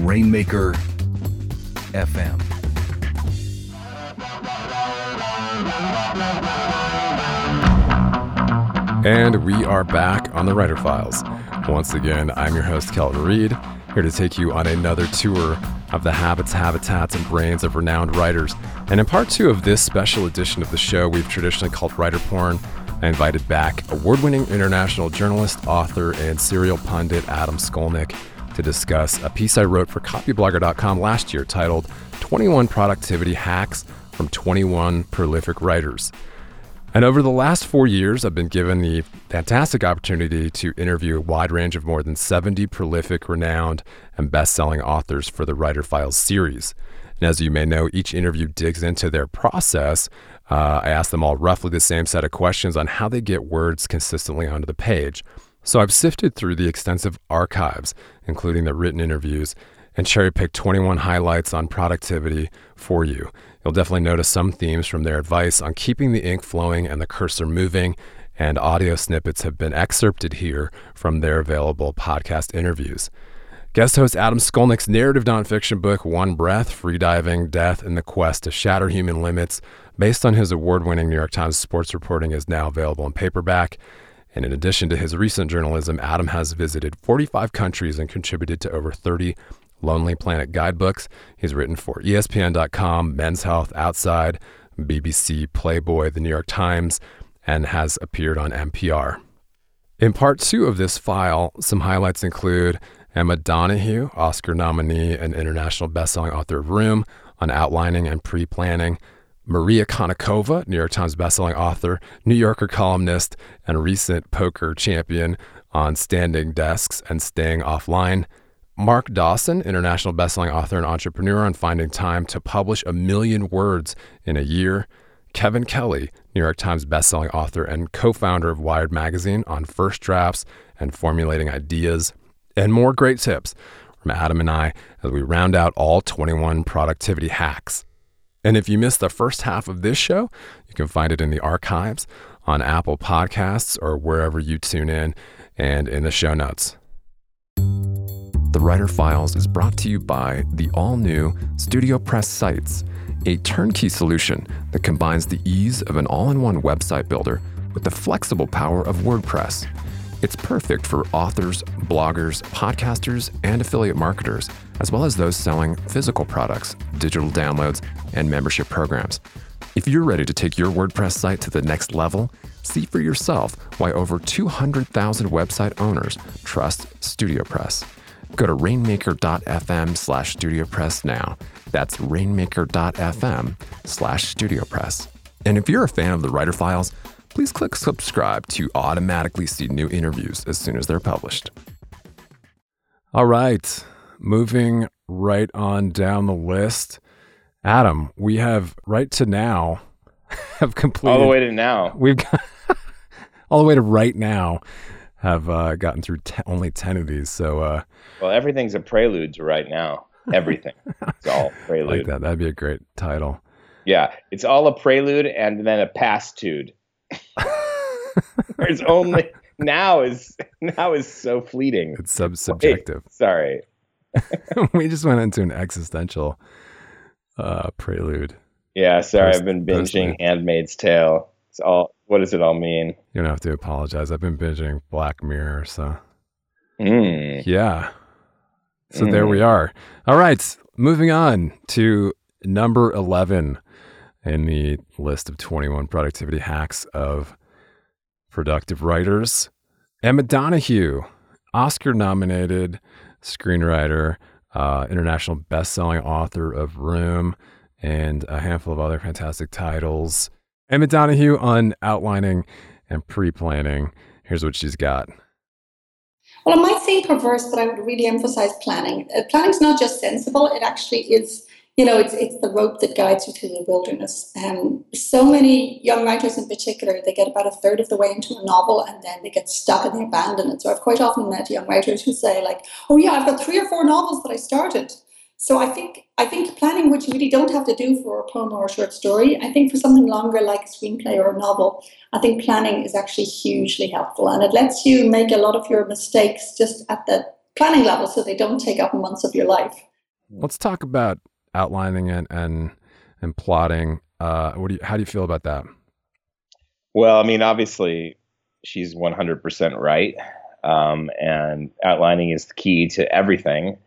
Rainmaker FM. And we are back on the Writer Files. Once again, I'm your host, Kelton Reid, here to take you on another tour of the habits, habitats, and brains of renowned writers. And in part two of this special edition of the show, we've traditionally called Writer Porn, I invited back award winning international journalist, author, and serial pundit Adam Skolnick to discuss a piece I wrote for copyblogger.com last year titled 21 Productivity Hacks from 21 Prolific Writers. And over the last four years, I've been given the fantastic opportunity to interview a wide range of more than 70 prolific, renowned, and best selling authors for the Writer Files series. And as you may know, each interview digs into their process. Uh, I ask them all roughly the same set of questions on how they get words consistently onto the page. So I've sifted through the extensive archives, including the written interviews, and cherry picked 21 highlights on productivity for you. You'll definitely notice some themes from their advice on keeping the ink flowing and the cursor moving, and audio snippets have been excerpted here from their available podcast interviews. Guest host Adam Skolnick's narrative nonfiction book, One Breath Freediving, Death, and the Quest to Shatter Human Limits, based on his award winning New York Times sports reporting, is now available in paperback. And in addition to his recent journalism, Adam has visited 45 countries and contributed to over 30 Lonely Planet guidebooks. He's written for ESPN.com, Men's Health, Outside, BBC, Playboy, The New York Times, and has appeared on NPR. In part two of this file, some highlights include Emma Donoghue, Oscar nominee and international bestselling author of Room, on outlining and pre planning. Maria Konnikova, New York Times bestselling author, New Yorker columnist, and recent poker champion on standing desks and staying offline. Mark Dawson, international bestselling author and entrepreneur, on finding time to publish a million words in a year. Kevin Kelly, New York Times bestselling author and co founder of Wired Magazine, on first drafts and formulating ideas. And more great tips from Adam and I as we round out all 21 productivity hacks. And if you missed the first half of this show, you can find it in the archives on Apple Podcasts or wherever you tune in and in the show notes. The Writer Files is brought to you by the all new StudioPress Sites, a turnkey solution that combines the ease of an all in one website builder with the flexible power of WordPress. It's perfect for authors, bloggers, podcasters, and affiliate marketers, as well as those selling physical products, digital downloads, and membership programs. If you're ready to take your WordPress site to the next level, see for yourself why over 200,000 website owners trust StudioPress. Go to rainmaker.fm slash studiopress now. That's rainmaker.fm slash studiopress. And if you're a fan of the Writer Files, please click subscribe to automatically see new interviews as soon as they're published. All right, moving right on down the list. Adam, we have right to now have completed all the way to now. We've got all the way to right now have uh, gotten through te- only 10 of these. So, uh, well, everything's a prelude to right now. Everything. it's all prelude. like that. That'd be a great title. Yeah. It's all a prelude and then a pastude. There's only now is now is so fleeting. It's sub subjective. Sorry. we just went into an existential uh, prelude. Yeah, sorry. Post, I've been binging Handmaid's Tale. It's all what does it all mean? You don't have to apologize. I've been binging Black Mirror, so mm. yeah. So mm. there we are. All right, moving on to number eleven in the list of twenty-one productivity hacks of productive writers. Emma Donoghue, Oscar-nominated screenwriter, uh, international best-selling author of Room, and a handful of other fantastic titles. Emma Donoghue on outlining and pre planning. Here's what she's got. Well, I might seem perverse, but I would really emphasize planning. Uh, planning is not just sensible, it actually is, you know, it's, it's the rope that guides you through the wilderness. And so many young writers in particular, they get about a third of the way into a novel and then they get stuck and they abandon it. So I've quite often met young writers who say, like, oh, yeah, I've got three or four novels that I started so I think I think planning, which you really don't have to do for a poem or a short story, I think for something longer like a screenplay or a novel, I think planning is actually hugely helpful, and it lets you make a lot of your mistakes just at the planning level so they don't take up months of your life. Let's talk about outlining it and, and plotting. Uh, what do you, how do you feel about that? Well, I mean, obviously, she's 100% right. Um, and outlining is the key to everything.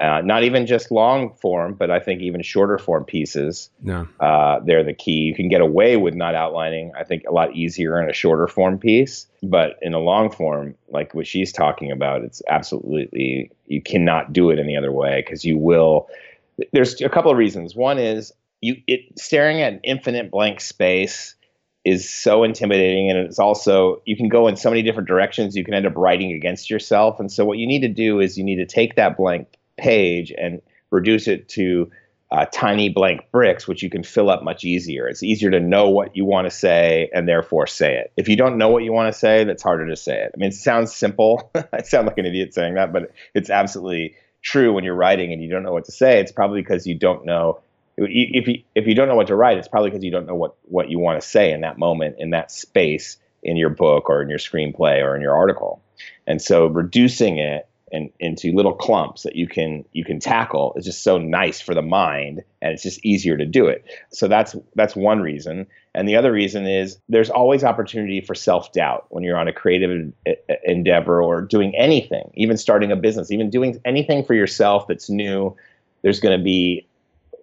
Uh, not even just long form, but I think even shorter form pieces. Yeah. Uh, they're the key. You can get away with not outlining, I think, a lot easier in a shorter form piece. But in a long form, like what she's talking about, it's absolutely, you cannot do it any other way because you will. There's a couple of reasons. One is you it staring at an infinite blank space is so intimidating and it's also you can go in so many different directions you can end up writing against yourself and so what you need to do is you need to take that blank page and reduce it to uh, tiny blank bricks, which you can fill up much easier. It's easier to know what you want to say and therefore say it. If you don't know what you want to say, that's harder to say it. I mean, it sounds simple. I sound like an idiot saying that, but it's absolutely true when you're writing and you don't know what to say. It's probably because you don't know. If you, if you don't know what to write, it's probably because you don't know what, what you want to say in that moment, in that space in your book or in your screenplay or in your article. And so reducing it and into little clumps that you can you can tackle is just so nice for the mind and it's just easier to do it so that's that's one reason and the other reason is there's always opportunity for self-doubt when you're on a creative endeavor or doing anything even starting a business even doing anything for yourself that's new there's going to be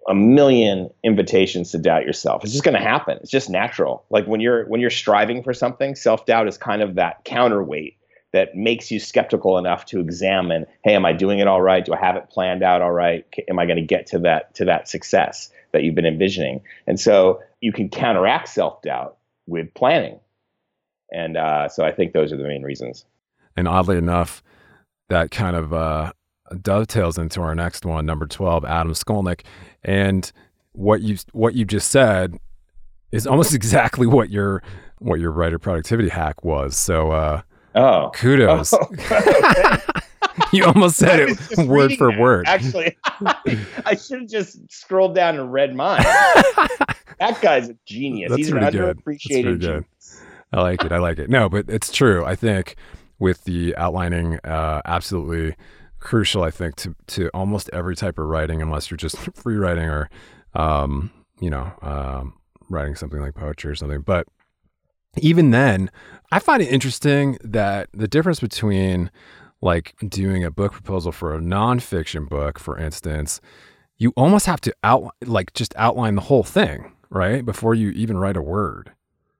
a million invitations to doubt yourself. It's just going to happen. It's just natural. Like when you're when you're striving for something, self-doubt is kind of that counterweight that makes you skeptical enough to examine hey am i doing it all right? Do i have it planned out all right? Am i going to get to that to that success that you've been envisioning? And so you can counteract self-doubt with planning. And uh, so i think those are the main reasons. And oddly enough that kind of uh, dovetails into our next one number 12 adam skolnick. And what you what you just said is almost exactly what your what your writer productivity hack was. So uh, Oh, kudos! Oh, you almost said it word for that. word. Actually, I should have just scrolled down and read mine. that guy's a genius. That's He's an underappreciated good. I like it. I like it. No, but it's true. I think with the outlining, uh, absolutely crucial. I think to to almost every type of writing, unless you're just free writing or, um, you know, um, writing something like poetry or something. But even then, I find it interesting that the difference between like doing a book proposal for a nonfiction book, for instance, you almost have to out like just outline the whole thing, right? Before you even write a word.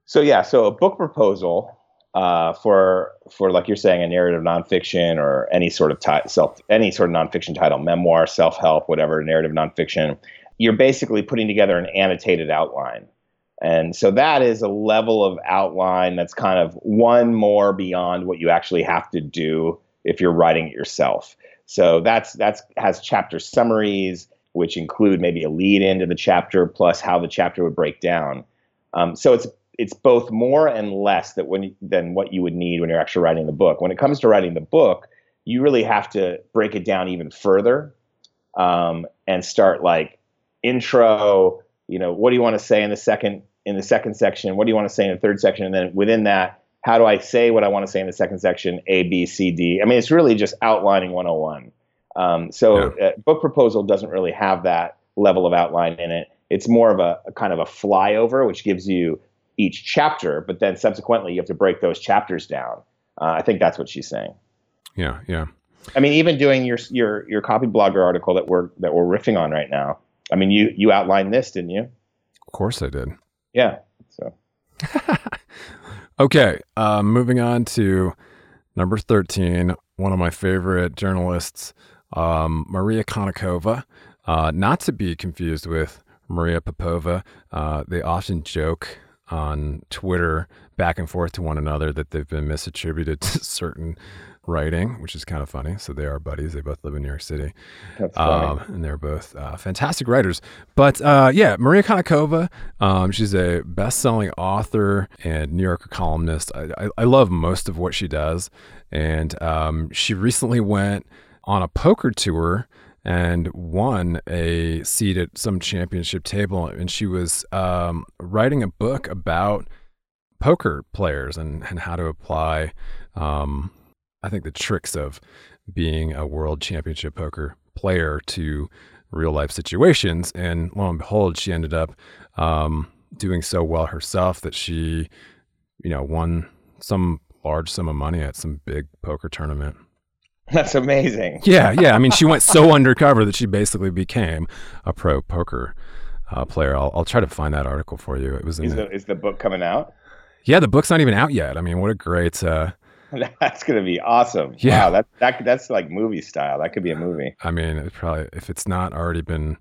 So yeah, so a book proposal uh, for for like you're saying a narrative nonfiction or any sort of ti- self any sort of nonfiction title, memoir, self help, whatever, narrative nonfiction, you're basically putting together an annotated outline and so that is a level of outline that's kind of one more beyond what you actually have to do if you're writing it yourself. So that's that's has chapter summaries, which include maybe a lead into the chapter plus how the chapter would break down. Um, so it's it's both more and less that when than what you would need when you're actually writing the book. When it comes to writing the book, you really have to break it down even further um, and start like intro. You know, what do you want to say in the second in the second section? What do you want to say in the third section? And then within that, how do I say what I want to say in the second section? A, B, C, D. I mean, it's really just outlining 101. Um, so yeah. uh, book proposal doesn't really have that level of outline in it. It's more of a, a kind of a flyover, which gives you each chapter, but then subsequently you have to break those chapters down. Uh, I think that's what she's saying. Yeah, yeah. I mean, even doing your your your Copyblogger article that we're that we're riffing on right now. I mean, you you outlined this, didn't you? Of course, I did yeah. So. okay, uh, moving on to number thirteen. One of my favorite journalists, um, Maria Konnikova, uh, not to be confused with Maria Popova. Uh, they often joke on Twitter back and forth to one another that they've been misattributed to certain writing, which is kind of funny. So they are buddies. They both live in New York City. Um, and they're both uh, fantastic writers. But uh, yeah, Maria Konnikova, um, she's a best selling author and New Yorker columnist. I, I, I, love most of what she does. And um, she recently went on a poker tour and won a seat at some championship table. And she was um, writing a book about poker players and, and how to apply um, I think the tricks of being a world championship poker player to real life situations. And lo and behold, she ended up um, doing so well herself that she, you know, won some large sum of money at some big poker tournament. That's amazing. Yeah, yeah. I mean, she went so undercover that she basically became a pro poker uh, player. I'll, I'll try to find that article for you. It was in Is the, the, is the book coming out? yeah. The book's not even out yet. I mean, what a great. Uh, That's gonna be awesome. Yeah. Wow, that, that that's like movie style. That could be a movie. I mean, it probably if it's not already been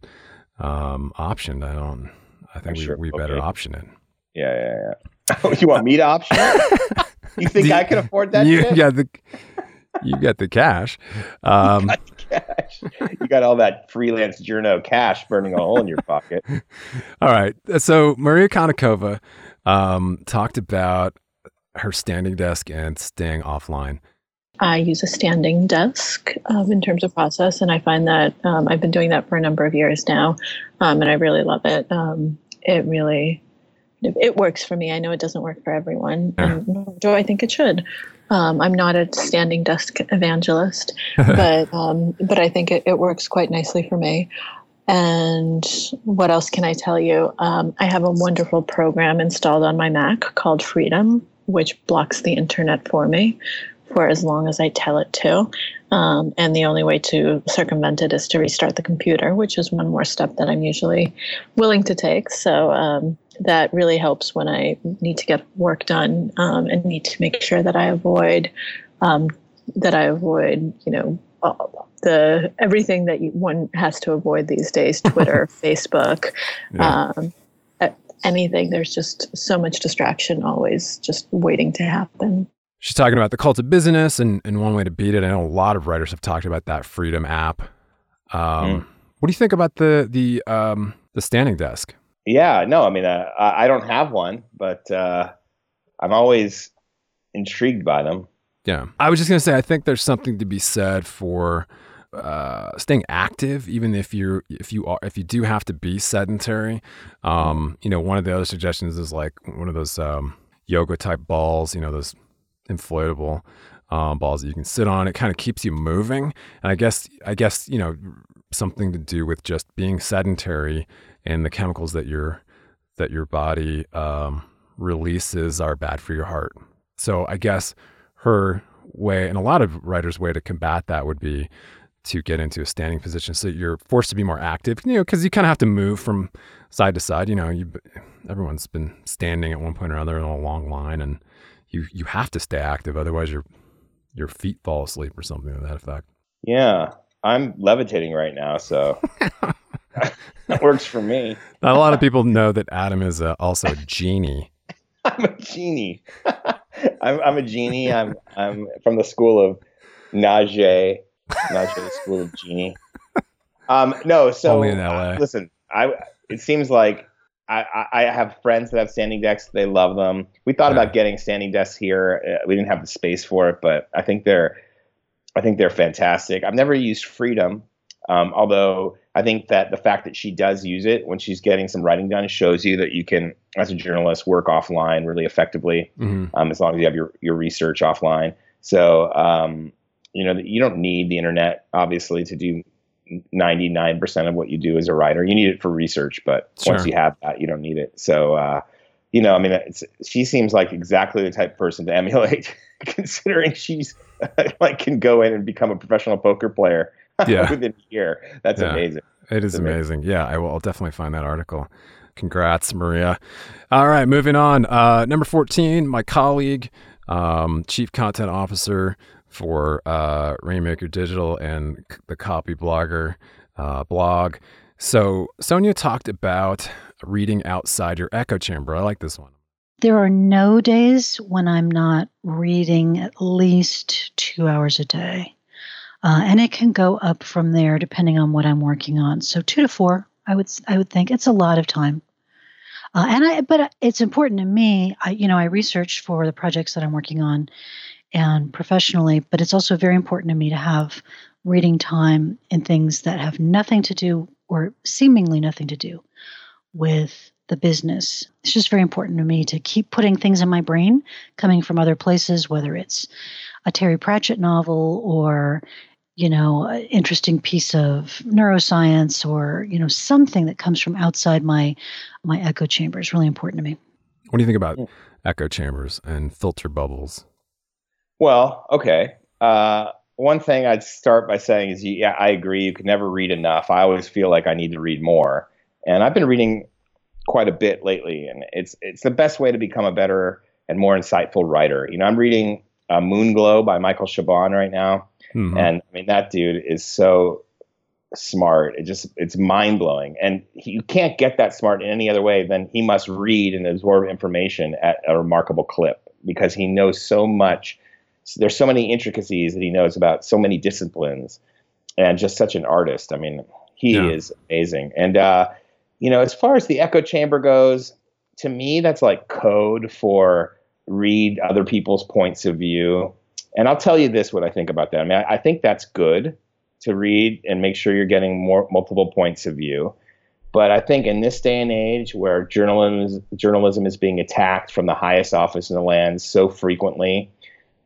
um, optioned, I don't. I think I'm we, sure we it better be. option it. Yeah, yeah, yeah. you want me to option? it? You think Do I can afford that? you shit? got the you got the cash. Um, cash. You got all that freelance journo cash burning a hole in your pocket. all right. So Maria Konnikova um, talked about her standing desk and staying offline. I use a standing desk um, in terms of process, and I find that um, I've been doing that for a number of years now, um, and I really love it. Um, it really it, works for me. I know it doesn't work for everyone, and nor do I think it should. Um, I'm not a standing desk evangelist, but um, but I think it, it works quite nicely for me. And what else can I tell you? Um, I have a wonderful program installed on my Mac called Freedom, which blocks the internet for me for as long as I tell it to. Um, and the only way to circumvent it is to restart the computer, which is one more step that I'm usually willing to take. So um, that really helps when I need to get work done um, and need to make sure that I avoid um, that I avoid, you know, all- the everything that you, one has to avoid these days: Twitter, Facebook, Yeah. A- anything. There's just so much distraction always just waiting to happen. She's talking about the cult of business and, and one way to beat it. I know a lot of writers have talked about that Freedom app. Um, What do you think about the the um, the standing desk? Yeah, no, I mean, uh, I I don't have one, but uh, I'm always intrigued by them. Yeah, I was just gonna say I think there's something to be said for uh, staying active, even if you're if you are if you do have to be sedentary. Um, you know, one of the other suggestions is like one of those um, yoga type balls. You know, those inflatable um, balls that you can sit on. It kind of keeps you moving, and I guess I guess you know something to do with just being sedentary and the chemicals that your that your body um, releases are bad for your heart. So I guess her way and a lot of writers' way to combat that would be to get into a standing position so you're forced to be more active you know because you kind of have to move from side to side you know you everyone's been standing at one point or another in a long line and you you have to stay active otherwise your your feet fall asleep or something to that effect Yeah, I'm levitating right now, so that works for me. not a lot of people know that adam is uh, also a genie I'm a genie. I'm, I'm a genie. I'm I'm from the school of Najee, Najee School of Genie. Um, no, so Only in LA. uh, listen, I it seems like I, I have friends that have standing desks. They love them. We thought Yeah. about getting standing desks here. Uh, we didn't have the space for it, but I think they're I think they're fantastic. I've never used Freedom, um, although I think that the fact that she does use it when she's getting some writing done shows you that you can, as a journalist, work offline really effectively hmm um, as long as you have your, your research offline. So, um, you know, you don't need the internet, obviously, to do 99% of what you do as a writer. You need it for research, but once you have that, you don't need it. So, uh, you know, I mean, it's, she seems like exactly the type of person to emulate, considering she's like can go in and become a professional poker player Yeah. within a year. That's Yeah. amazing. It is amazing. amazing. Yeah, I will I'll definitely find that article. Congrats, Maria. All right, moving on. Uh, number 14, my colleague, um, Chief Content Officer for uh, Rainmaker Digital and the Copyblogger uh, blog. So, Sonia talked about reading outside your echo chamber. I like this one. There are no days when I'm not reading at least two hours a day. Uh, and it can go up from there depending on what I'm working on. So two to four, I would I would think it's a lot of time. Uh, and I, but it's important to me. I, you know, I research for the projects that I'm working on, and professionally. But it's also very important to me to have reading time in things that have nothing to do, or seemingly nothing to do, with the business. It's just very important to me to keep putting things in my brain coming from other places, whether it's a Terry Pratchett novel or you know, interesting piece of neuroscience or, you know, something that comes from outside my my echo chamber is really important to me. What do you think about echo chambers and filter bubbles? Well, okay. Uh, one thing I'd start by saying is, yeah, I agree. You can never read enough. I always feel like I need to read more, and I've been reading quite a bit lately, and it's it's the best way to become a better and more insightful writer. You know, I'm reading uh, Moonglow by Michael Chabon right now, mm-hmm. and I mean that dude is so smart. It just it's mind blowing, and he, you can't get that smart in any other way than he must read and absorb information at a remarkable clip because he knows so much there's so many intricacies that he knows about so many disciplines and just such an artist. I mean, he yeah. is amazing. And, uh, you know, as far as the echo chamber goes, to me, that's like code for read other people's points of view. And I'll tell you this what I think about that. I mean, I, I think that's good to read and make sure you're getting more multiple points of view. But I think in this day and age where journalism journalism is being attacked from the highest office in the land so frequently,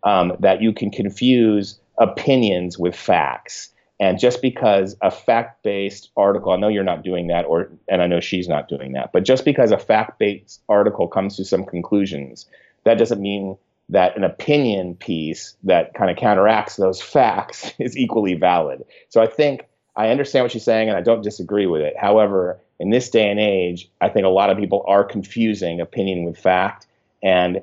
um, that you can confuse opinions with facts. And just because a fact based article, I know you're not doing that, or and I know she's not doing that, but just because a fact based article comes to some conclusions, that doesn't mean that an opinion piece that kind of counteracts those facts is equally valid. So I think I understand what she's saying and I don't disagree with it. However, in this day and age, I think a lot of people are confusing opinion with fact. And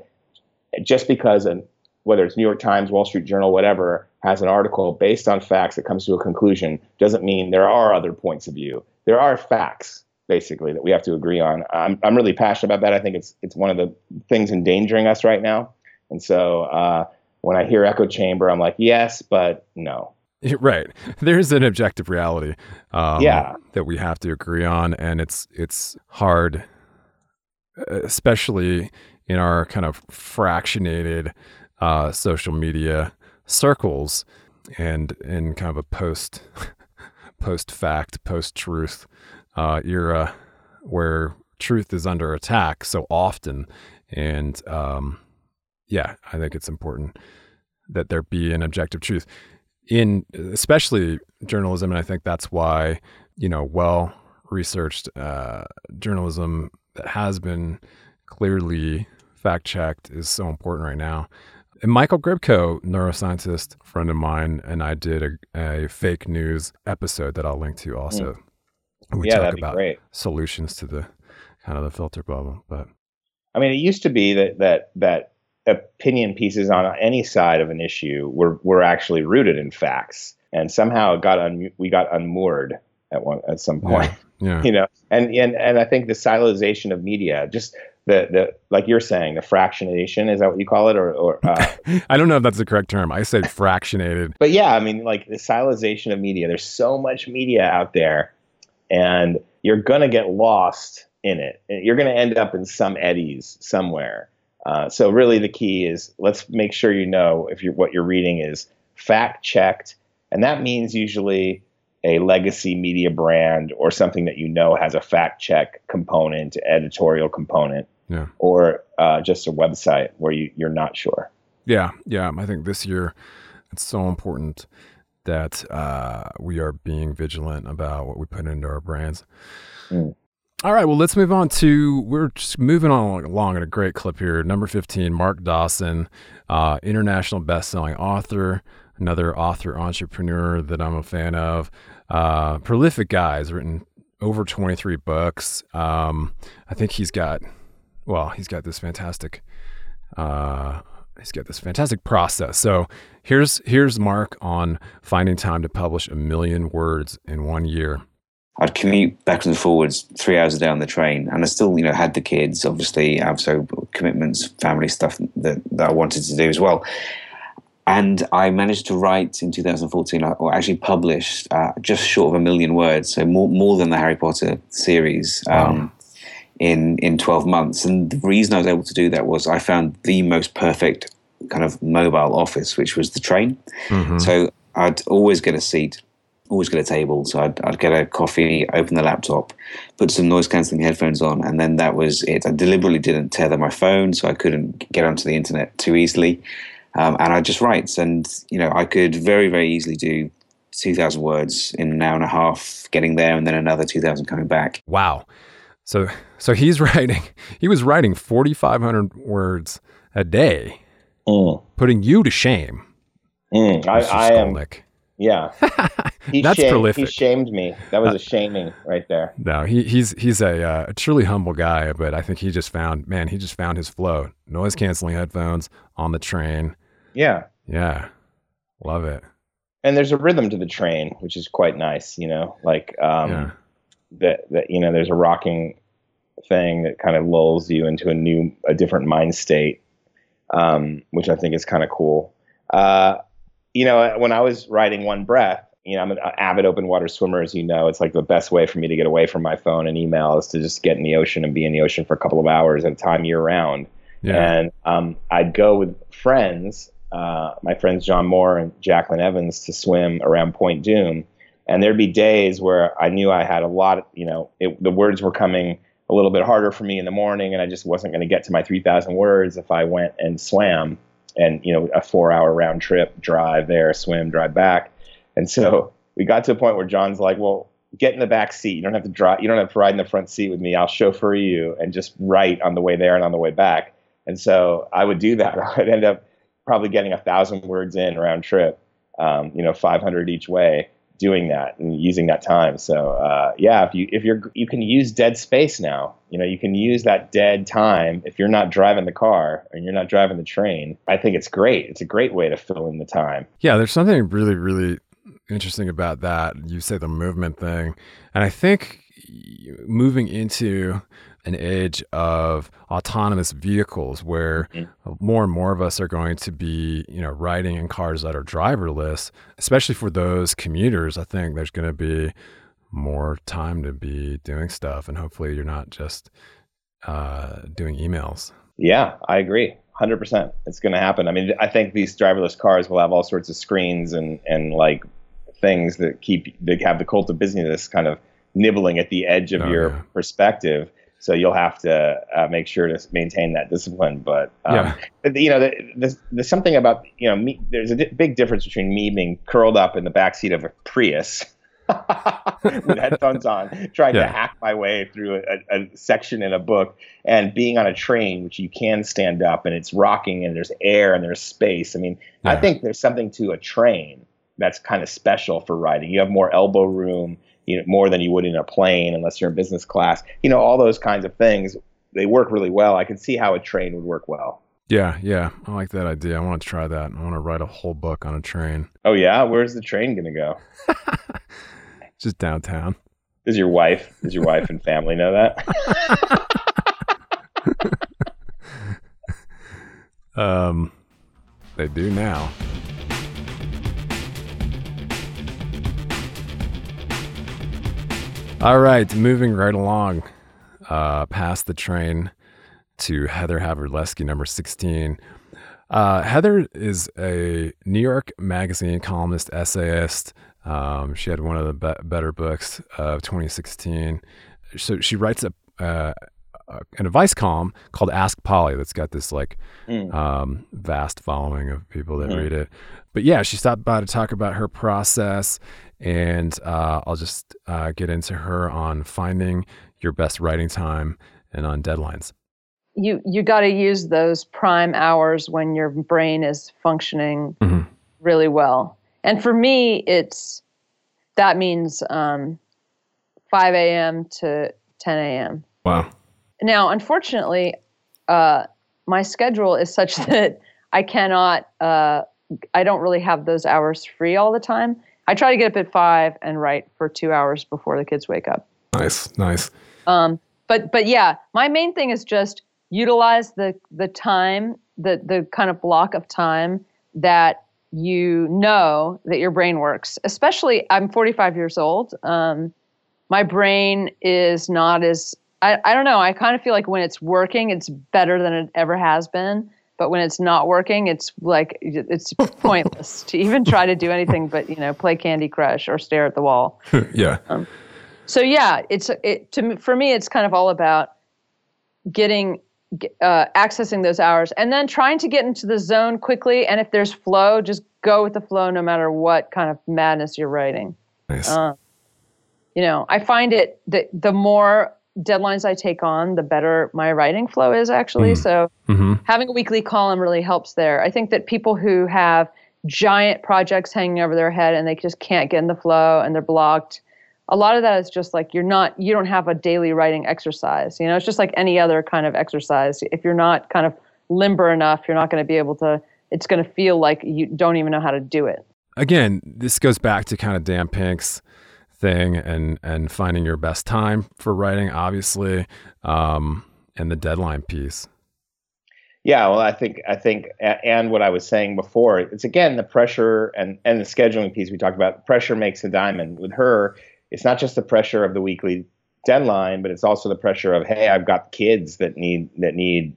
just because an whether it's New York Times, Wall Street Journal, whatever, has an article based on facts that comes to a conclusion doesn't mean there are other points of view. There are facts basically that we have to agree on. I'm I'm really passionate about that. I think it's it's one of the things endangering us right now. And so uh, when I hear echo chamber, I'm like, yes, but no. Right. There's an objective reality. Um, yeah. That we have to agree on, and it's it's hard, especially in our kind of fractionated uh, social media circles and in kind of a post post fact, post truth uh, era where truth is under attack so often. And um, yeah, I think it's important that there be an objective truth in especially journalism. And I think that's why, you know, well researched uh, journalism that has been clearly fact checked is so important right now. And Michael Grybko, neuroscientist friend of mine, and I did a, a fake news episode that I'll link to also. Mm. We yeah, talk about great. solutions to the kind of the filter bubble. But I mean, it used to be that that that opinion pieces on any side of an issue were were actually rooted in facts, and somehow it got un, we got unmoored at one at some point. Yeah. yeah. You know, and and and I think the siloization of media, just the the like you're saying the fractionation is that what you call it or or uh, I don't know if that's the correct term. I said fractionated. But yeah, I mean like the siloization of media. There's so much media out there, and you're gonna get lost in it. You're gonna end up in some eddies somewhere. Uh, so really, the key is let's make sure you know if you're what you're reading is fact checked, and that means usually a legacy media brand or something that you know has a fact check component, editorial component yeah. or uh, just a website where you, you're not sure. Yeah, yeah. I think this year it's so important that uh, we are being vigilant about what we put into our brands. Mm. All right, well, let's move on to we're just moving on along at a great clip here. Number fifteen, Mark Dawson, uh, international best-selling author, another author entrepreneur that I'm a fan of. Uh, prolific guy has written over 23 books. Um, I think he's got well, he's got this fantastic uh, he's got this fantastic process. So here's here's Mark on finding time to publish a million words in one year. I'd commute back and forwards three hours a day on the train, and I still, you know, had the kids. Obviously, I have so commitments, family stuff that, that I wanted to do as well. And I managed to write in 2014, or actually published uh, just short of a million words, so more more than the Harry Potter series. Um, wow in in 12 months. And the reason I was able to do that was I found the most perfect kind of mobile office, which was the train. Mm-hmm. So I'd always get a seat, always get a table. So I'd, I'd get a coffee, open the laptop, put some noise cancelling headphones on, and then that was it. I deliberately didn't tether my phone so I couldn't get onto the internet too easily. Um, and I just write, and you know, I could very, very easily do 2,000 words in an hour and a half getting there and then another 2,000 coming back. Wow. So so he's writing he was writing 4500 words a day, Mm, putting you to shame. mm. I, I am. Yeah, he That's shamed, prolific. He shamed me. That was a shaming right there. No, he, he's he's a, uh, a truly humble guy, but I think he just found man, he just found his flow. Noise canceling headphones on the train. Yeah, Yeah, love it. and there's a rhythm to the train, which is quite nice. You know, like um, yeah, that that you know there's a rocking thing that kind of lulls you into a new a different mind state um, which i think is kind of cool. Uh, you know when i was riding one breath you know i'm an avid open water swimmer as you know it's like the best way for me to get away from my phone and email is to just get in the ocean and be in the ocean for a couple of hours at a time year round yeah, and um, I'd go with friends, uh, my friends John Moore and Jacqueline Evans, to swim around Point Dume. And there'd be days where I knew I had a lot, of, you know, it, the words were coming a little bit harder for me in the morning, and I just wasn't going to get to my 3,000 words if I went and swam, and you know, a four-hour round trip, drive there, swim, drive back. And so we got to a point where John's like, "Well, get in the back seat. You don't have to drive. You don't have to ride in the front seat with me. I'll chauffeur you and just write on the way there and on the way back." And so I would do that. I'd end up probably getting a thousand words in round trip, um, you know, 500 each way, doing that and using that time. So uh, yeah, if you if you're you can use dead space now. You know, you can use that dead time if you're not driving the car and you're not driving the train. I think it's great. It's a great way to fill in the time. yeah. There's something really really interesting about that. You say the movement thing, and I think moving into an age of autonomous vehicles where more and more of us are going to be, you know, riding in cars that are driverless, especially for those commuters, I think there's going to be more time to be doing stuff and hopefully you're not just uh, doing emails. Yeah, I agree. 100%. It's going to happen. I mean, I think these driverless cars will have all sorts of screens and, and like things that keep, that have the cult of busyness kind of nibbling at the edge of Oh, your yeah. perspective. So you'll have to uh, make sure to maintain that discipline. But, um, Yeah. but, you know, there's, there's something about, you know, me, there's a di- big difference between me being curled up in the backseat of a Prius with headphones on, trying Yeah. to hack my way through a, a section in a book, and being on a train, which you can stand up and it's rocking and there's air and there's space. I mean, I think there's something to a train that's kind of special for riding. You have more elbow room, you know, more than you would in a plane, unless you're in business class. You know, all those kinds of things. They work really well. I can see how a train would work well. Yeah, yeah. I like that idea. I want to try that. I want to write a whole book on a train Oh yeah, where's the train gonna go? just downtown. Does your wife, does your wife and family know that? Um, they do now. All right, moving right along, uh, past the train to Heather Havrilesky, number 16. Uh, Heather is a New York Magazine columnist, essayist. Um, she had one of the be- better books of 2016. So she writes a, uh, an advice column called Ask Polly that's got this like Mm. um, vast following of people that Mhm. read it. But yeah, she stopped by to talk about her process, and uh, I'll just uh, get into her on finding your best writing time and on deadlines. you you got to use those prime hours when your brain is functioning Mhm. really well. And for me, it's that means um, 5 a.m. to 10 a.m. Wow. Now, unfortunately, uh, my schedule is such that I cannot. Uh, I don't really have those hours free all the time. I try to get up at five and write for two hours before the kids wake up. Nice, nice. Um, but but yeah, my main thing is just utilize the the time, the the kind of block of time that you know that your brain works. Especially, I'm 45 years old. Um, my brain is not as I, I don't know. I kind of feel like when it's working, it's better than it ever has been. But when it's not working, it's like it's pointless to even try to do anything but you know play Candy Crush or stare at the wall yeah. so yeah it's it to me- for me it's kind of all about getting uh, accessing those hours and then trying to get into the zone quickly. And if there's flow, just go with the flow no matter what kind of madness you're writing. Nice. Uh, you know, I find it that the more deadlines I take on, the better my writing flow is actually. Mm. So hmm having a weekly column really helps there. I think that people who have giant projects hanging over their head and they just can't get in the flow and they're blocked. A lot of that is just like you're not you don't have a daily writing exercise. You know, it's just like any other kind of exercise. If you're not kind of limber enough, you're not going to be able to it's going to feel like you don't even know how to do it. Again, this goes back to kind of Dan Pink's thing and and finding your best time for writing, obviously, um, and the deadline piece. Yeah, well, I think I think, and what I was saying before, it's again the pressure and and the scheduling piece we talked about. Pressure makes a diamond. With her, it's not just the pressure of the weekly deadline, but it's also the pressure of hey, I've got kids that need that need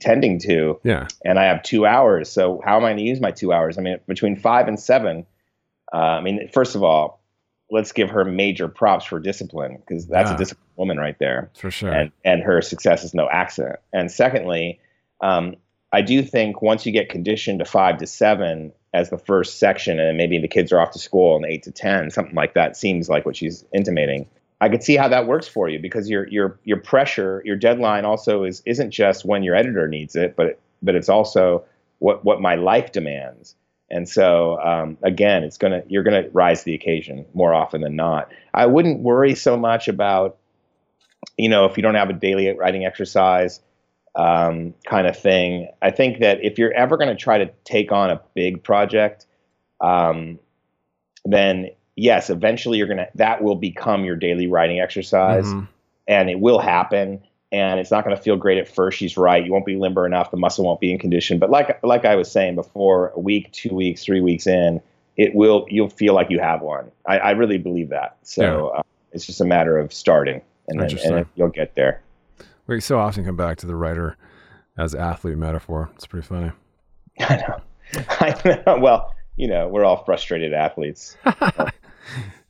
tending to, Yeah. and I have two hours. So how am I going to use my two hours? I mean, between five and seven. Uh, I mean, first of all, let's give her major props for discipline because that's Yeah. a disciplined woman right there For sure. and and her success is no accident. And secondly, um, I do think once you get conditioned to five to seven as the first section, and maybe the kids are off to school and eight to ten, something like that seems like what she's intimating. I could see how that works for you because your your your pressure, your deadline also is isn't just when your editor needs it, but but it's also what what my life demands. And so um, again, it's gonna you're gonna rise to the occasion more often than not. I wouldn't worry so much about you know if you don't have a daily writing exercise um, kind of thing. I think that if you're ever going to try to take on a big project, um, then yes, eventually you're gonna that will become your daily writing exercise, Mhm. and it will happen. And it's not going to feel great at first. She's right. You won't be limber enough. The muscle won't be in condition. But like like I was saying before, a week, two weeks, three weeks in, it will. You'll feel like you have one. I, I really believe that. So uh, it's just a matter of starting, and then and you'll get there. We so often come back to the writer as athlete metaphor. It's pretty funny. I know. I know. Well, you know, we're all frustrated athletes.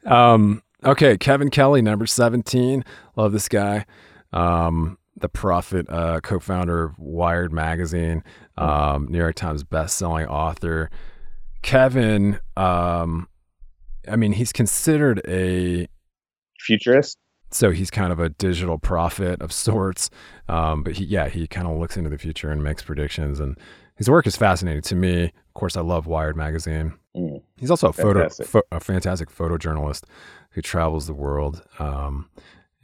Um, okay, Kevin Kelly, number 17. Love this guy. Um, the prophet, uh, co-founder of Wired magazine, um, New York Times best-selling author. Kevin, um, I mean, he's considered a Futurist. so he's kind of a digital prophet of sorts. Um, but he, yeah, he kind of looks into the future and makes predictions. And his work is fascinating to me. Of course, I love Wired magazine. Mm. He's also a photo, Fantastic. pho- a fantastic photojournalist who travels the world um,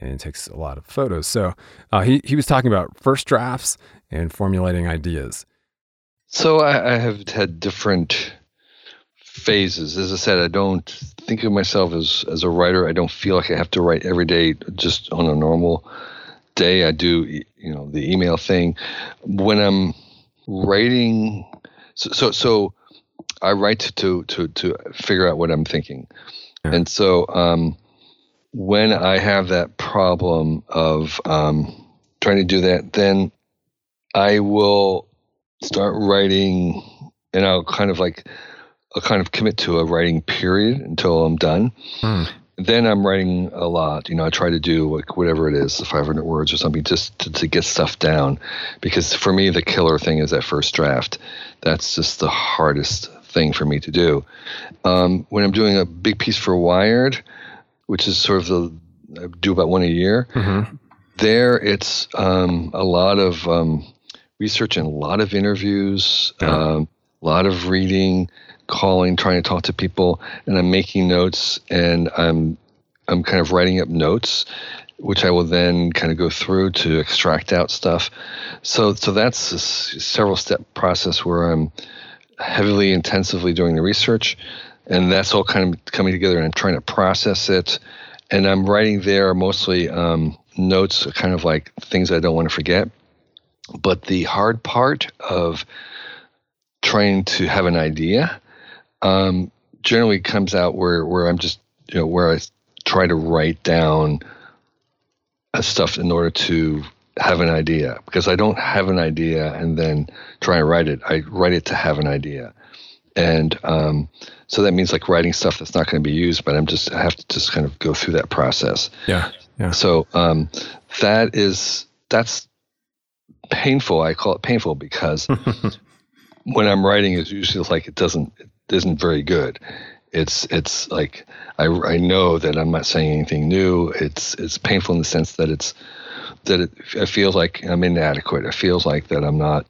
and takes a lot of photos. So uh, he he was talking about first drafts and formulating ideas. So I, I have had different phases. As I said, I don't think of myself as as a writer. I don't feel like I have to write every day just on a normal day. I do, you know, the email thing. When I'm writing, so so, so I write to to to figure out what I'm thinking, Yeah. and so um, when I have that problem of um, trying to do that, then I will start writing, and I'll kind of like I'll kind of commit to a writing period until I'm done. Hmm. Then I'm writing a lot. You know, I try to do like whatever it is, 500 words or something, just to, to get stuff down. Because for me, the killer thing is that first draft. That's just the hardest thing for me to do. Um, when I'm doing a big piece for Wired, which is sort of the I do about one a year Mm-hmm. there it's um, a lot of um, research and a lot of interviews Yeah. um, a lot of reading calling trying to talk to people and i'm making notes and i'm i'm kind of writing up notes which i will then kind of go through to extract out stuff so so that's a s- several step process where i'm heavily intensively doing the research and that's all kind of coming together and i'm trying to process it. And i'm writing there mostly um, notes kind of like things i don't want to forget. But the hard part of trying to have an idea um, generally comes out where, where i'm just you know where i try to write down uh, stuff in order to have an idea. Because i don't have an idea and then try and write it. I write it to have an idea. And um, so that means like writing stuff that's not going to be used but i'm just i have to just kind of go through that process Yeah. Yeah. so um, that is that's painful. I call it painful because when I'm writing, it's usually like it doesn't it isn't very good. It's it's like I, I know that I'm not saying anything new. It's it's painful in the sense that it's that it, it feels like I'm inadequate. It feels like that I'm not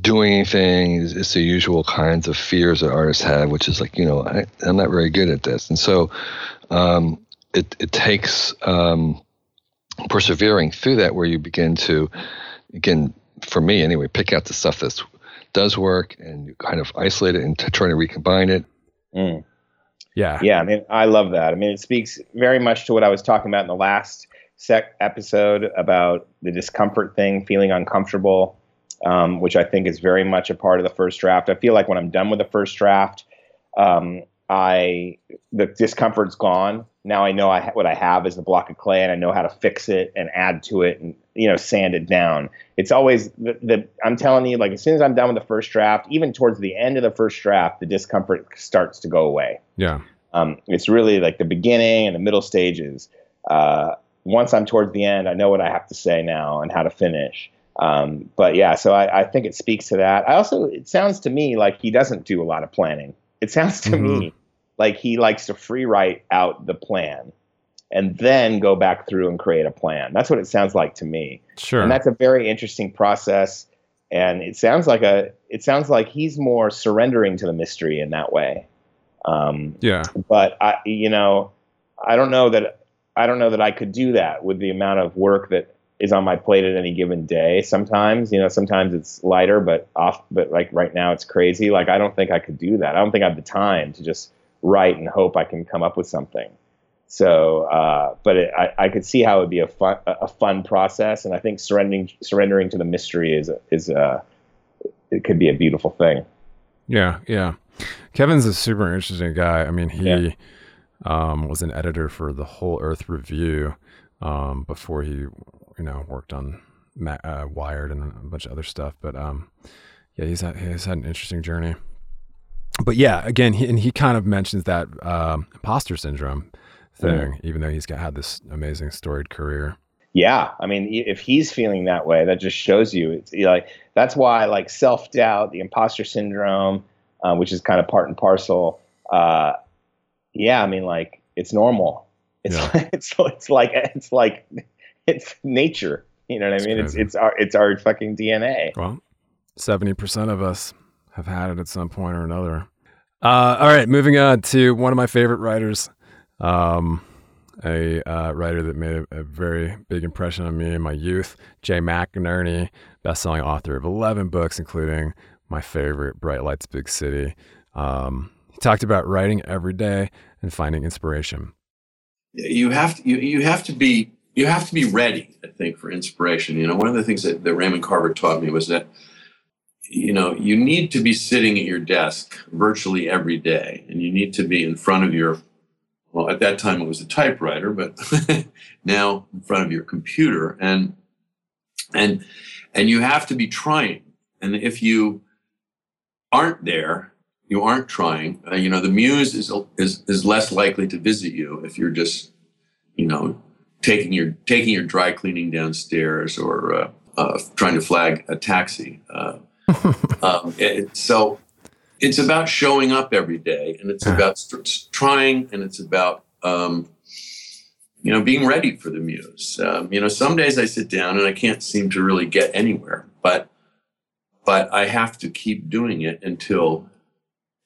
doing anything. It's, it's the usual kinds of fears that artists have, which is like you know I, I'm not very good at this, and so um, it it takes um, persevering through that where you begin to again for me anyway pick out the stuff that does work and you kind of isolate it and to try to recombine it Mm. Yeah. Yeah, I mean, I love that. I mean, it speaks very much to what I was talking about in the last sec episode about the discomfort thing, feeling uncomfortable, um, which I think is very much a part of the first draft. I feel like when I'm done with the first draft, um, I the discomfort's gone. Now I know I ha- what I have is the block of clay, and I know how to fix it and add to it, and you know, sand it down. It's always the, the I'm telling you, like as soon as I'm done with the first draft, even towards the end of the first draft, the discomfort starts to go away. Yeah. Um, it's really like the beginning and the middle stages. Uh, once I'm towards the end, I know what I have to say now and how to finish. Um, but yeah, so I, I think it speaks to that. I also, it sounds to me like he doesn't do a lot of planning. It sounds to Mhm. me like he likes to free write out the plan and then go back through and create a plan. That's what it sounds like to me. Sure. And that's a very interesting process. And it sounds like a, it sounds like he's more surrendering to the mystery in that way. Um, yeah. but I, you know, I don't know that I don't know that I could do that with the amount of work that is on my plate at any given day. Sometimes, you know, sometimes it's lighter, but off, but like right now it's crazy. Like I don't think I could do that. I don't think I have the time to just write and hope I can come up with something. So, uh, but it, I, I could see how it would be a fun, a fun process, and I think surrendering surrendering to the mystery is is uh, it could be a beautiful thing. Yeah, yeah. Kevin's a super interesting guy. I mean, he Yeah. um, was an editor for the Whole Earth Review um, before he, you know, worked on uh, Wired and a bunch of other stuff. But um, yeah, he's had he's had an interesting journey. But yeah, again, he, and he kind of mentions that um, imposter syndrome thing, even though he's got had this amazing storied career. Yeah, I mean, if he's feeling that way, that just shows you. It's like that's why like self doubt, the imposter syndrome, uh, which is kind of part and parcel. Uh, yeah, I mean, like it's normal. It's Yeah. it's it's like it's like it's nature. You know what I It's mean? It's it's our it's our fucking DNA. Well, seventy percent of us have had it at some point or another. Uh, all right, moving on to one of my favorite writers, um, a uh, writer that made a, a very big impression on me in my youth, Jay McInerney, best-selling author of eleven books, including my favorite, Bright Lights, Big City. Um, he talked about writing every day and finding inspiration. you have to you, you have to be you have to be ready i think for inspiration. You know one of the things that, that raymond carver taught me was that you know you need to be sitting at your desk virtually every day and you need to be in front of your well at that time it was a typewriter but now in front of your computer and and and you have to be trying. And if you aren't there you aren't trying uh, you know the muse is, is is less likely to visit you if you're just you know taking your taking your dry cleaning downstairs or uh, uh, trying to flag a taxi uh, um, it- so it's about showing up every day and it's about st- trying and it's about um, you know being ready for the muse. Um, you know some days i sit down and i can't seem to really get anywhere but but i have to keep doing it until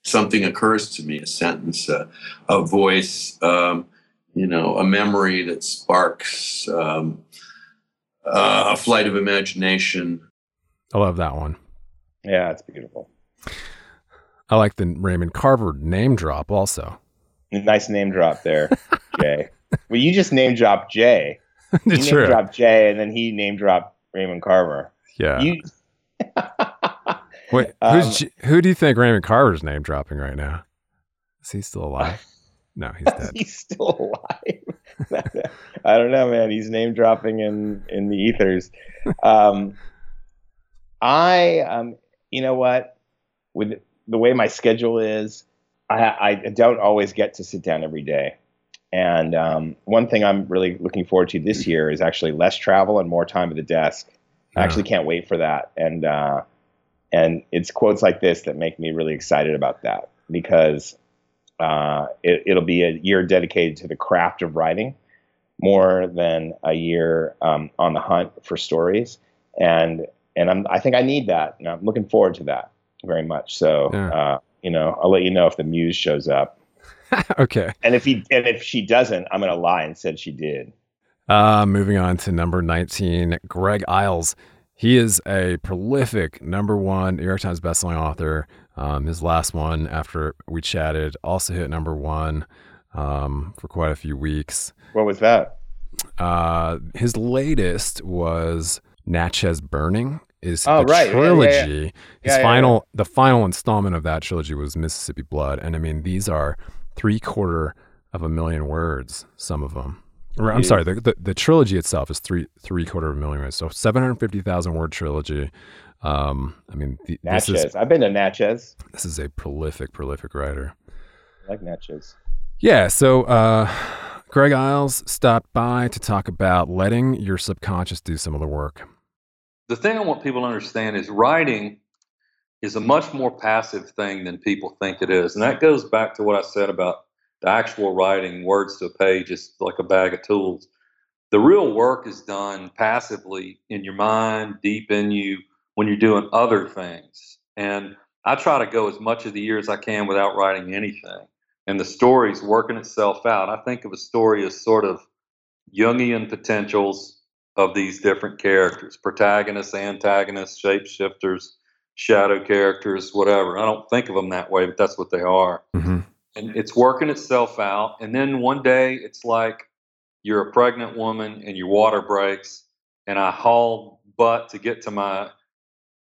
something occurs to me a sentence uh, a voice um, you know a memory that sparks um, uh, a flight of imagination I love that one. Yeah, it's beautiful. I like the Raymond Carver name drop also. Nice name drop there, Jay. well, you just name dropped Jay. You It's name true. dropped Jay, and then he name dropped Raymond Carver. Yeah. You, Wait, Um, J- who do you think Raymond Carver's name dropping right now? Is he still alive? No, he's dead. he's still alive. I don't know, man. He's name dropping in in the ethers. Um, I, um, you know what, with the way my schedule is, I, I don't always get to sit down every day. And um, one thing I'm really looking forward to this year is actually less travel and more time at the desk. I actually can't wait for that. And uh, and it's quotes like this that make me really excited about that because uh, it, it'll be a year dedicated to the craft of writing more than a year um, on the hunt for stories. And and I'm, I think I need that, and I'm looking forward to that very much. So Yeah. uh, you know, I'll let you know if the muse shows up. okay. And if he and if she doesn't, I'm gonna lie and said she did. Uh, moving on to number 19, Greg Iles. He is a prolific number one New York Times bestselling author. Um, his last one, after we chatted, also hit number one um, for quite a few weeks. What was that? Uh, his latest was Natchez Burning. Is Oh, the right. Yeah, yeah, yeah. trilogy? His Yeah, yeah, final, the final installment of that trilogy was Mississippi Blood, and I mean these are three quarter of a million words. Some of them. Or, I'm sorry. The, the the trilogy itself is three three quarter of a million words. So seven hundred fifty thousand word trilogy. Um, I mean, the, this Natchez. is I've been to Natchez. this is a prolific, prolific writer. I like Natchez. Yeah, so uh, Greg Iles stopped by to talk about letting your subconscious do some of the work. the thing I want people to understand is writing is a much more passive thing than people think it is. And that goes back to what I said about the actual writing, words to a page is like a bag of tools. The real work is done passively in your mind, deep in you, when you're doing other things. And I try to go as much of the year as I can without writing anything. And the story's working itself out. I think of a story as sort of Jungian potentials of these different characters protagonists, antagonists, shapeshifters, shadow characters, whatever. I don't think of them that way, but that's what they are. Mhm. And it's working itself out. And then one day it's like you're a pregnant woman and your water breaks, and I haul butt to get to my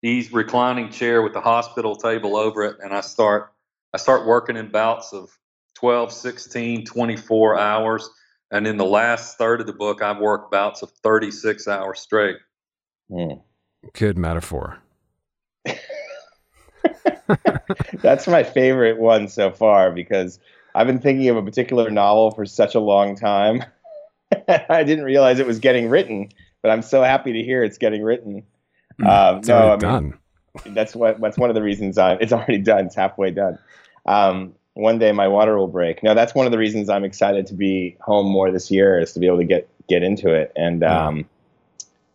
ease reclining chair with the hospital table over it and I start I start working in bouts of 12, 16, 24 hours. And in the last third of the book, I've worked bouts of 36 hours straight. Hmm. Good metaphor. That's my favorite one so far because I've been thinking of a particular novel for such a long time. I didn't realize it was getting written, but I'm so happy to hear it's getting written. Um, It's no, already I mean, done. that's what that's one of the reasons I it's already done. It's halfway done. Um, one day my water will break. No, that's one of the reasons I'm excited to be home more this year is to be able to get get into it. And um,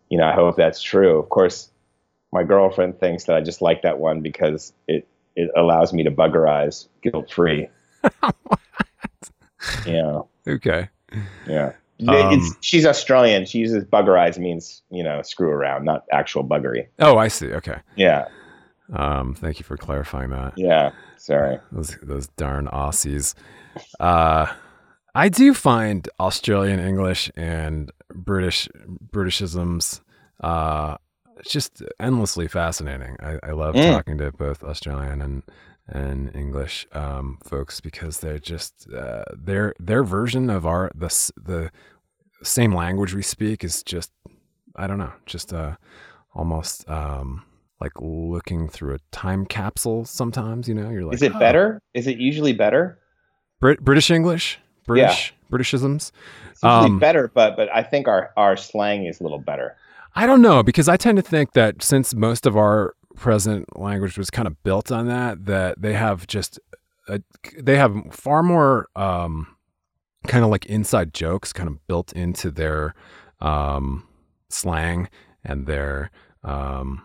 you know, I hope that's true. Of course, my girlfriend thinks that I just like that one because it it allows me to buggerize guilt free. yeah, Okay. yeah. Um, she's Australian. She uses bugger buggerize means you know screw around, not actual buggery. Oh, I see. Okay. Yeah, Um, thank you for clarifying that. yeah. Sorry. Those those darn Aussies. Uh, I do find Australian English and British Britishisms uh, just endlessly fascinating. I, I love Mm. talking to both Australian and and English um, folks because they're just uh, their their version of our the the same language we speak is just I don't know just uh, almost um, like looking through a time capsule. Sometimes you know you're like Is it "Oh, better? Is it usually better? Brit- British English, British Britishisms. It's usually Um, better, but but I think our our slang is a little better. I don't know because I tend to think that since most of our present language was kind of built on that, that they have just a, they have far more um, kind of like inside jokes kind of built into their um, slang and their um,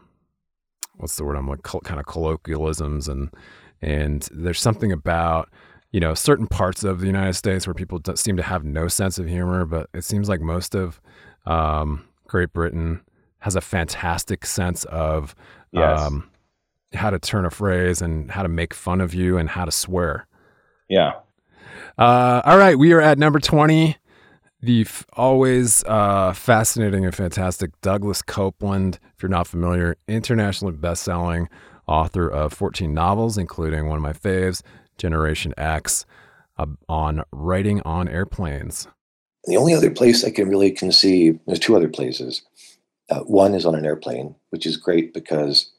what's the word I'm like kind of colloquialisms and and there's something about you know certain parts of the United States where people do, seem to have no sense of humor, but it seems like most of um, Great Britain has a fantastic sense of Yes. um, how to turn a phrase and how to make fun of you and how to swear. Yeah. Uh, all right, we are at number 20. The f- always uh, fascinating and fantastic Douglas Coupland, if you're not familiar, internationally best-selling author of 14 novels, including one of my faves, Generation X, uh, on writing on airplanes. The only other place I can really conceive, there's two other places. Uh, one is on an airplane, which is great because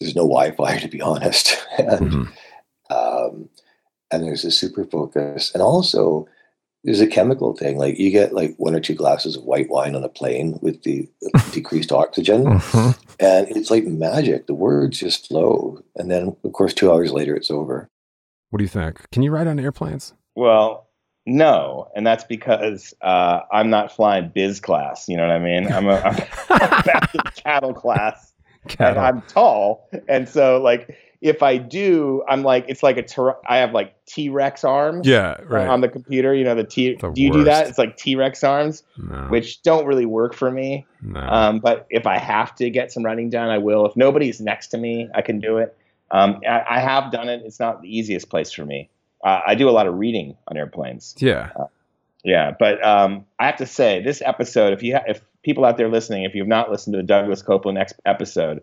there's no Wi-Fi, to be honest, and Mhm. um, and there's a super focus, and also there's a chemical thing. Like you get like one or two glasses of white wine on a plane with the decreased oxygen, Mhm. and it's like magic. The words just flow, and then of course two hours later it's over. What do you think? Can you ride on airplanes? Well, no, and that's because uh, I'm not flying biz class. You know what I mean? I'm a I'm in cattle class, and I'm tall, and so like if I do, I'm like it's like a Tyr- I have like T Rex arms. Yeah, right. On the computer, you know the T. The do you do that? It's like T Rex arms, No. which don't really work for me. No. Um, but if I have to get some running done, I will. If nobody's next to me, I can do it. Um, I, I have done it. It's not the easiest place for me. Uh, I do a lot of reading on airplanes. yeah. Yeah, but um, I have to say, this episode, if you ha- if people out there listening, if you've not listened to the Douglas Coupland ex- episode,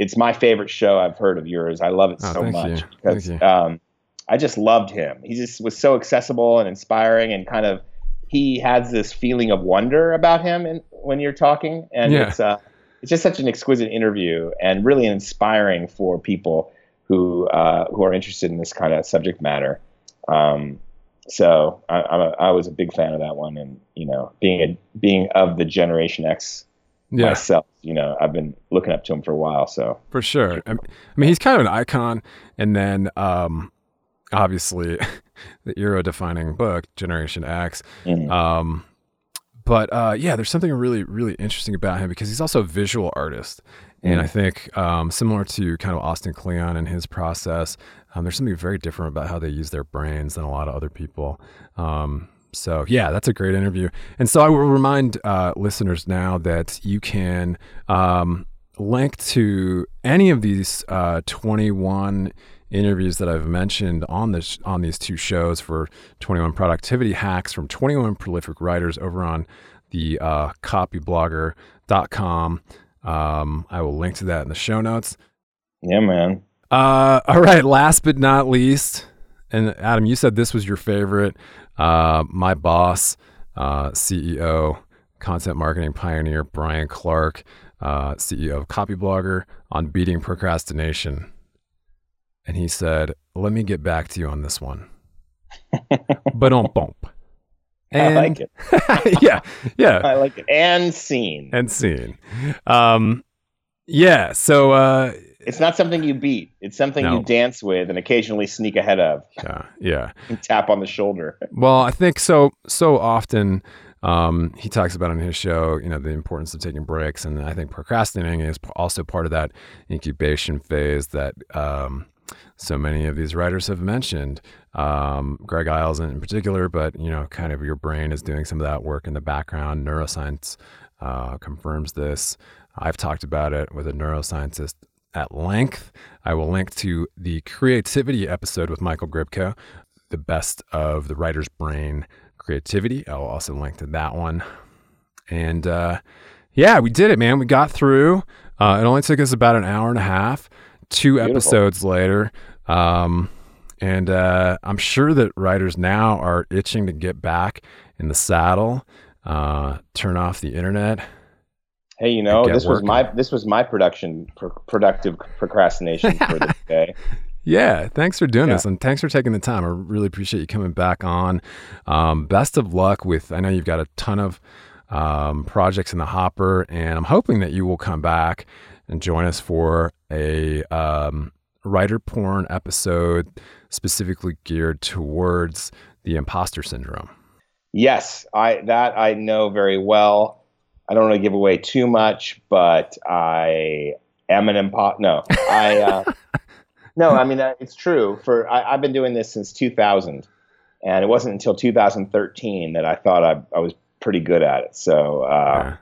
it's my favorite show I've heard of yours. I love it Oh, so much you. because um, I just loved him. He just was so accessible and inspiring, and kind of he has this feeling of wonder about him, and when you're talking, and Yeah. it's uh, it's just such an exquisite interview and really inspiring for people who uh, who are interested in this kind of subject matter. Um, so I, I'm a, I was a big fan of that one, and you know, being a being of the Generation X Yeah. myself, you know, I've been looking up to him for a while. So For sure. I mean, he's kind of an icon. And then, um, obviously, the era defining book, Generation X. Mhm. Um, but uh, yeah, there's something really, really interesting about him because he's also a visual artist. And I think um, similar to kind of Austin Kleon and his process, um, there's something very different about how they use their brains than a lot of other people. Um, so yeah, that's a great interview. And so I will remind uh, listeners now that you can um, link to any of these uh, 21 interviews that I've mentioned on this on these two shows for 21 productivity hacks from 21 prolific writers over on the uh, copyblogger.com. Um, I will link to that in the show notes. yeah, man. Uh, all right. Last but not least, and Adam, you said this was your favorite. Uh, my boss, uh, CEO, content marketing pioneer Brian Clark, uh, CEO of Copyblogger, on beating procrastination. And he said, "Let me get back to you on this one." but on bump. I like it. yeah, yeah I like it. And scene. and scene. Um, yeah. So uh, It's not something you beat. It's something No. you dance with and occasionally sneak ahead of. yeah, yeah. And tap on the shoulder. Well, I think so. So often, um, he talks about on his show, you know, the importance of taking breaks, and I think procrastinating is also part of that incubation phase that um, so many of these writers have mentioned. Um, Greg Iles in particular, but you know, kind of your brain is doing some of that work in the background. Neuroscience uh, confirms this. I've talked about it with a neuroscientist at length. I will link to the creativity episode with Michael Grybko, the best of the writer's brain creativity. I'll also link to that one. And uh, yeah, we did it, man. We got through. Uh, it only took us about an hour and a half, two Beautiful. episodes later. Um, and uh, I'm sure that writers now are itching to get back in the saddle, uh, turn off the internet. Hey, you know, this was my this was my production pro- productive procrastination for the day. Yeah, thanks for doing Yeah. this and thanks for taking the time. I really appreciate you coming back on. Um, best of luck with, I know you've got a ton of um, projects in the hopper, and I'm hoping that you will come back and join us for a um, writer porn episode specifically geared towards the imposter syndrome. Yes, I that I know very well. I don't want to give away too much, but I am an impo. No, I. Uh, no, I mean uh, it's true. For I, I've been doing this since 2000, and it wasn't until 2013 that I thought I, I was pretty good at it. So uh, Yeah.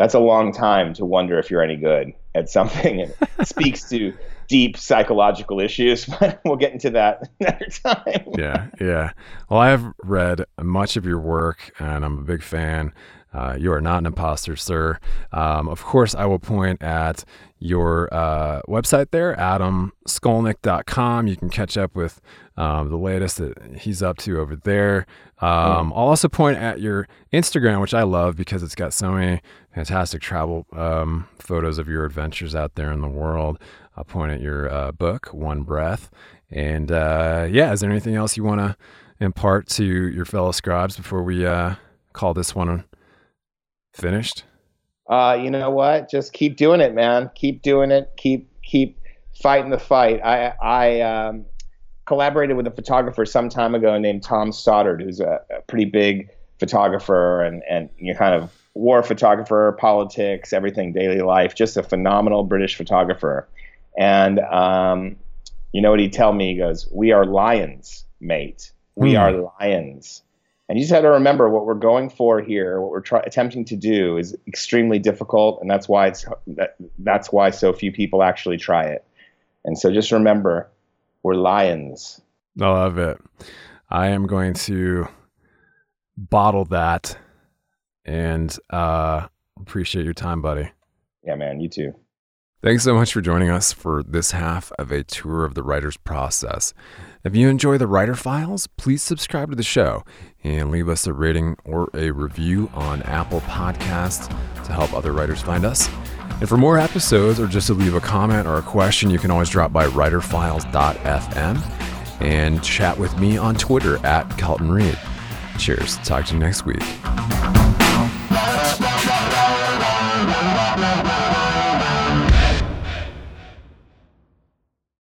That's a long time to wonder if you're any good at something. It speaks to deep psychological issues, but we'll get into that another time. yeah, yeah. Well, I have read much of your work, and I'm a big fan. Uh, you are not an imposter, sir. Um, of course, I will point at your uh, website there, adamskolnick.com. You can catch up with um, the latest that he's up to over there. Um, I'll also point at your Instagram, which I love because it's got so many fantastic travel um, photos of your adventures out there in the world. I'll point at your uh, book, One Breath. And uh, yeah, is there anything else you want to impart to your fellow scribes before we uh, call this one finished? Uh, you know what? Just keep doing it, man. Keep doing it. Keep keep fighting the fight. I I um, collaborated with a photographer some time ago named Tom Stoddart, who's a, a pretty big photographer and and you know, kind of war photographer, politics, everything, daily life. Just a phenomenal British photographer. And um, you know what he'd tell me? He goes, "We are lions, mate. We Hmm. are lions." And you just have to remember what we're going for here, what we're try- attempting to do is extremely difficult, and that's why it's that, that's why so few people actually try it. And so just remember, we're lions. I love it. I am going to bottle that and uh, appreciate your time, buddy. Yeah, man, you too. Thanks so much for joining us for this half of a tour of the writer's process. If you enjoy the Writer Files, please subscribe to the show and leave us a rating or a review on Apple Podcasts to help other writers find us. And for more episodes or just to leave a comment or a question, you can always drop by writerfiles.fm and chat with me on Twitter at Kelton Reid. Cheers. Talk to you next week. Bye.